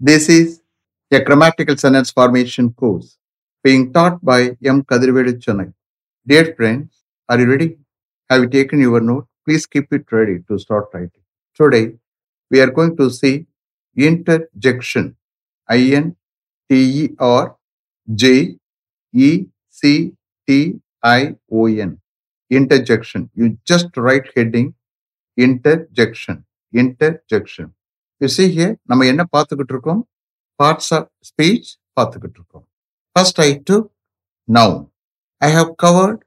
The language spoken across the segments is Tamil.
This is a grammatical sentence formation course being taught by M. Kadirvedi Chennai. Dear friends, are you ready? Have you taken your note? Please keep it ready to start writing. Today, we are going to see interjection. I N T E R J E C T I O N. Interjection. You just write heading interjection. Interjection. You see here, நம்ம என்ன பார்த்துக்கிட்டு இருக்கோம் பார்ட்ஸ் ஆஃப் ஸ்பீச் பார்த்துக்கிட்டு இருக்கோம் first I took noun I have covered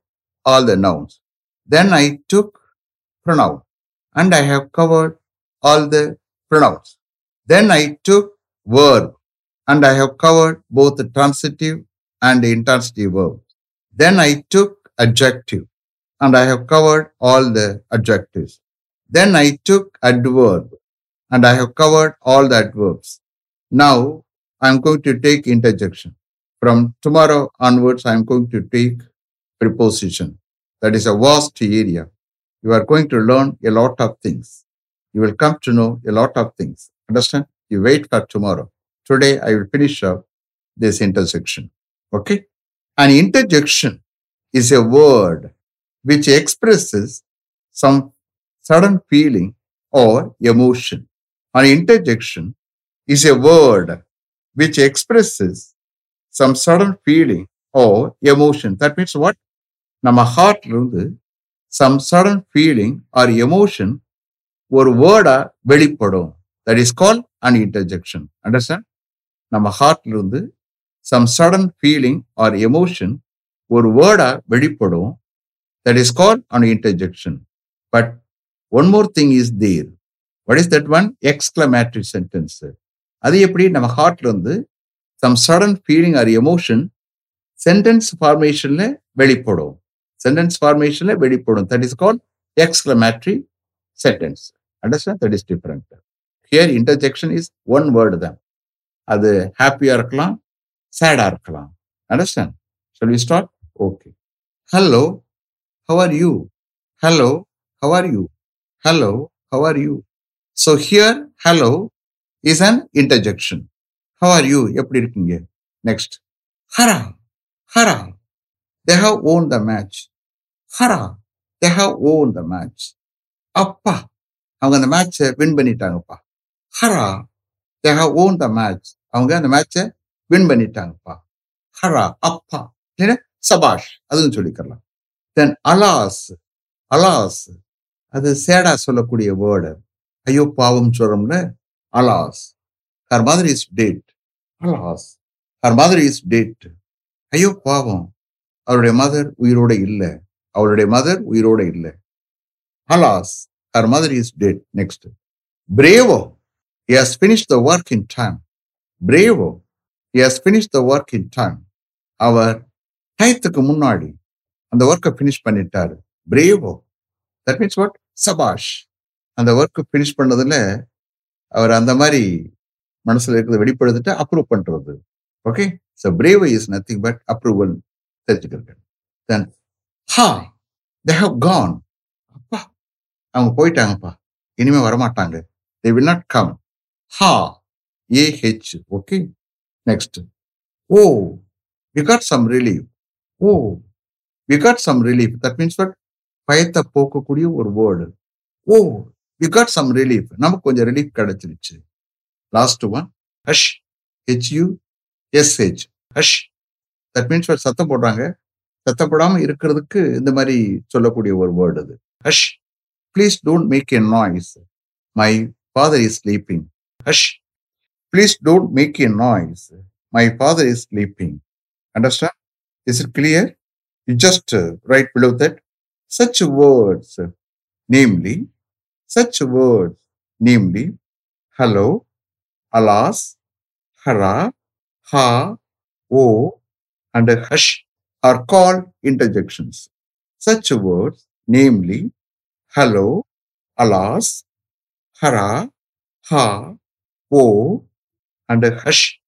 all the nouns then I took pronoun and I have covered all the pronouns. Then I took verb and I have covered both the transitive and the intransitive verbs. Then I took adjective and I have covered all the adjectives. Then I took adverb and I have covered all the adverbs. Now I'm going to take interjection. From tomorrow onwards, I'm going to take preposition. That is a vast area. You are going to learn a lot of things. You will come to know a lot of things. Understand? You wait for tomorrow. Today, I will finish up this intersection. Okay? An interjection is a word which expresses some sudden feeling or emotion. An interjection is a word which expresses some sudden feeling or emotion. That means what? நம்ம ஹார்ட்ல இருந்து some sudden feeling or emotion ஒரு வேர்டா வெளிப்படும். That is call an interjection understand நம்ம ஹார்ட்ல இருந்து some sudden feeling or emotion ஒரு வேர்டா வெளிப்படும். That is call an interjection but one more thing is there what is that one exclamatory sentence அது எப்படி? நம்ம ஹார்ட்ல இருந்து some sudden feeling or emotion sentence ஃபார்மேஷன்ல வெளிப்படும். சென்டென்ஸ் ஃபார்மேஷன்ல வெளிப்படும். That is call exclamatory sentence understand that is different here interjection is one word தான். அது ஹாப்பியா இருக்கலாம் சேடா இருக்கலாம். Understand shall we start okay hello how are you hello how are you hello how are you so here hello is an interjection how are you எப்படி இருக்கீங்க? Next hurrah hurrah they have won the match hurrah they have won the match அப்பா அவங்க அந்த மேட்சை win பண்ணிட்டாங்கப்பா. Hurrah they have won the match அவங்க அந்த மேட்சை வின் பண்ணிட்டாங்கப்பா. ஹரா அப்பா இல்லைன்னா சபாஷ். அதுன்னு சொல்லிக்கலாம் தென் அலாஸ் அலாஸ் அது சேடா சொல்லக்கூடிய வேர்டு ஐயோ பாவம் சொல்றோம்ல alas. Her mother is dead. Alas. Her mother is dead. ஐயோ பாவம். அவருடைய மதர் உயிரோட இல்லை. அவளுடைய மதர் உயிரோட இல்லை. Alas. Her mother is dead. Next. Bravo. Has finish the work in time bravo. Has finish the work in time அவர் டயத்துக்கு முன்னாடி அந்த ஒர்க்கை ஃபினிஷ் பண்ணிட்டாரு. பிரேவோ. தட் மீன்ஸ் வாட் சபாஷ். அந்த ஒர்க்கு ஃபினிஷ் பண்ணதுல அவர் அந்த மாதிரி மனசுல இருக்கிறத வெளிப்படுத்திட்டு அப்ரூவ் பண்றது. Okay so brave is nothing but approval தெரிஞ்சுக்கிறது then ha they have gone அப்பா! அவங்க போயிட்டாங்கப்பா. இனிமே வரமாட்டாங்க. தே will not come ha A H okay next oh! We got some relieve oh! We got some relief that means but பயத்தை போக்கக்கூடிய ஒரு word oh! We got some relief நமக்கு கொஞ்சம் ரிலீஃப் கிடைச்சிருச்சு. Last one hush H U S hush that means சத்தம் போடுறாங்க. சத்தம் போடாமல் இருக்கிறதுக்கு இந்த மாதிரி சொல்லக்கூடிய ஒரு வேர்டு அது. Hush please don't make a noise my father is sleeping hush please don't make a noise my father is sleeping understand is it clear you just write below that such words namely such words, namely hello, alas, hara, ha, o, and hush are called interjections. Such words, namely hello, alas, hara, ha, o, and hush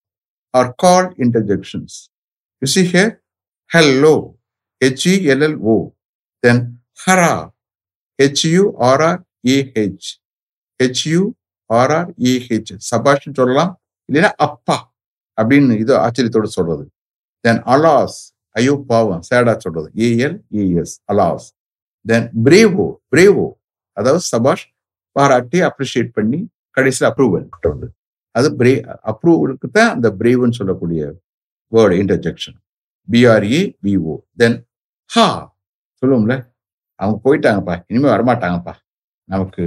are called interjections. You see here, hello, H-E-L-L-O, then hara, H-U-R-A, A H H U R R A H, சொல்லலாம். இல்லைன்னா அப்பா அப்படின்னு இது ஆச்சரியத்தோட சொல்றது. தென் அலாஸ் ஐயோ பாவம் சேடா சொல்றது. A L A S alas then bravo bravo அதாவது சபாஷ் பாராட்டி அப்ரிஷியேட் பண்ணி கடைசியில் அப்ரூவல் வந்து அது பிரே அப்ரூவலுக்கு தான் அந்த பிரேவ்னு சொல்லக்கூடிய word interjection B R E V O then ha சொல்லுவோம்ல. அவங்க போயிட்டாங்கப்பா இனிமேல் வரமாட்டாங்கப்பா. நமக்கு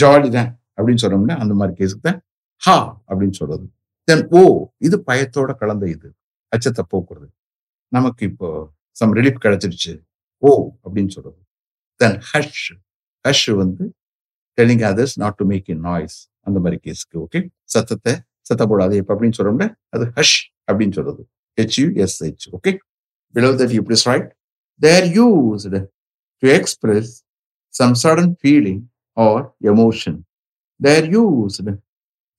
ஜாலி தான் அப்படின்னு சொன்னோம்னா அந்த மாதிரி கேஸுக்கு தான் ஹா அப்படின்னு சொல்றது. தென் ஓ oh, இது பயத்தோட கலந்த இது அச்சத்தை போக்குறது. நமக்கு இப்போ சம் ரிலீஃப் கிடைச்சிருச்சு. ஓ அப்படின்னு சொல்றது. தென் ஹஷ் ஹஷ் வந்து telling others not to make in noise அந்த மாதிரி கேஸ்க்கு ஓகே சத்தத்தை சத்த போடாது இப்போ அப்படின்னு சொல்றோம்ல அது ஹஷ் அப்படின்னு சொல்றது. H U S H S H okay below that you please write there used to express some sudden feeling or emotion they are used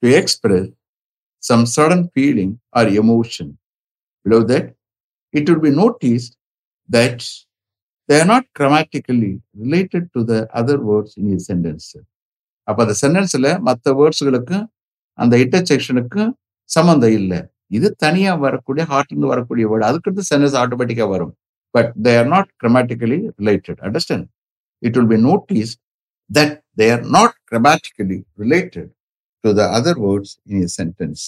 to express some sudden feeling or emotion below that it will be noticed that they are not grammatically related to the other words in a sentence அப்போ அந்த சென்டென்ஸில் மற்ற வேர்ட்ஸுகளுக்கும் அந்த இன்டர்செக்ஷனுக்கும் சம்மந்தம் இல்லை இது தனியாக வரக்கூடிய ஹார்ட்லேருந்து வரக்கூடிய வேர்டு அதுக்கடுத்து சென்டென்ஸ் ஆட்டோமேட்டிக்காக வரும் but they are not grammatically related understand it will be notice that they are not grammatically related to the other words in a sentence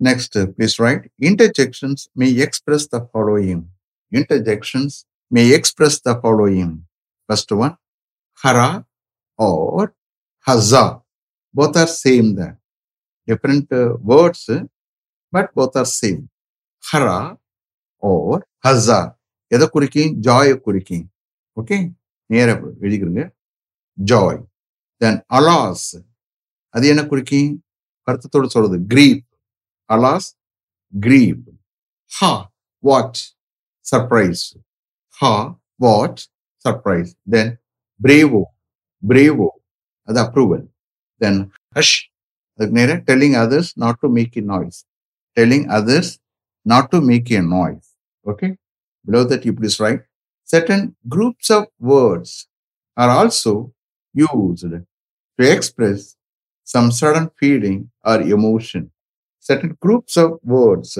next please write interjections may express the following interjections may express the following first one hurrah or huzza both are same the different words but both are same hurrah or huzza எதை குறிக்கும் ஜாயை குறிக்கும் ஓகே நேர எழுதிக்கிறங்க ஜாய் தென் அலாஸ் அது என்ன குறிக்கும் வருத்தத்தோடு சொல்றது grief alas grief ha what surprise ha what surprise then bravo bravo அது அப்ரூவல் தென் ஹஷ் அதுக்கு நேரம் telling others not to make a noise telling others not to make a noise. Okay. Below that, you please write certain groups of words are also used to express some sudden feeling or emotion. Certain groups of words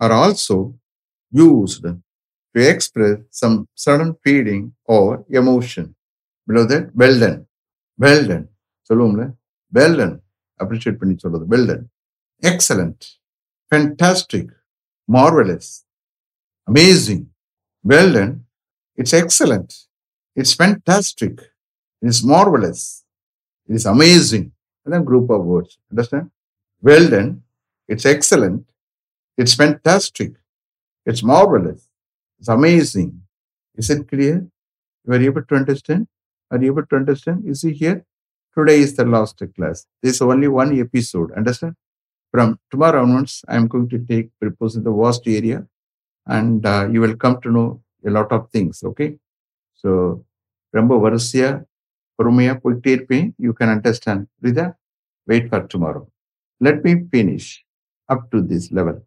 are also used to express some sudden feeling or emotion. Below that, well done. Well done. சொல்லுவோம்ல well done. அப்ரிஷியேட் பண்ணி சொல்றது well done. Excellent. fantastic, marvelous, amazing, well done. It's excellent. It's fantastic. It's marvelous. It's amazing. And then group of words. Understand? Well done. It's excellent. It's fantastic. It's marvelous. It's amazing. Is it clear? You are able to understand? Are you able to understand? You see here? Today is the last class. This is only one episode. Understand? from tomorrow onwards, I'm going to take purpose in the vast area and uh, you will come to know a lot of things. Okay. So, ரொம்ப Romeo could tear pain, you can understand. Rida, wait for tomorrow. Let me finish up to this level.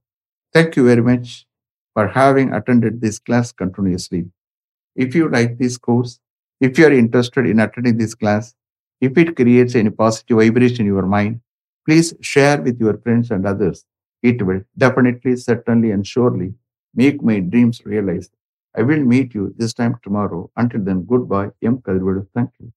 Thank you very much for having attended this class continuously. If you like this course, if you are interested in attending this class, if it creates any positive vibration in your mind, please share with your friends and others. It will definitely, certainly, and surely make my dreams realized. I will meet you this time tomorrow. Until then, goodbye. M. Kalvadu. Thank you.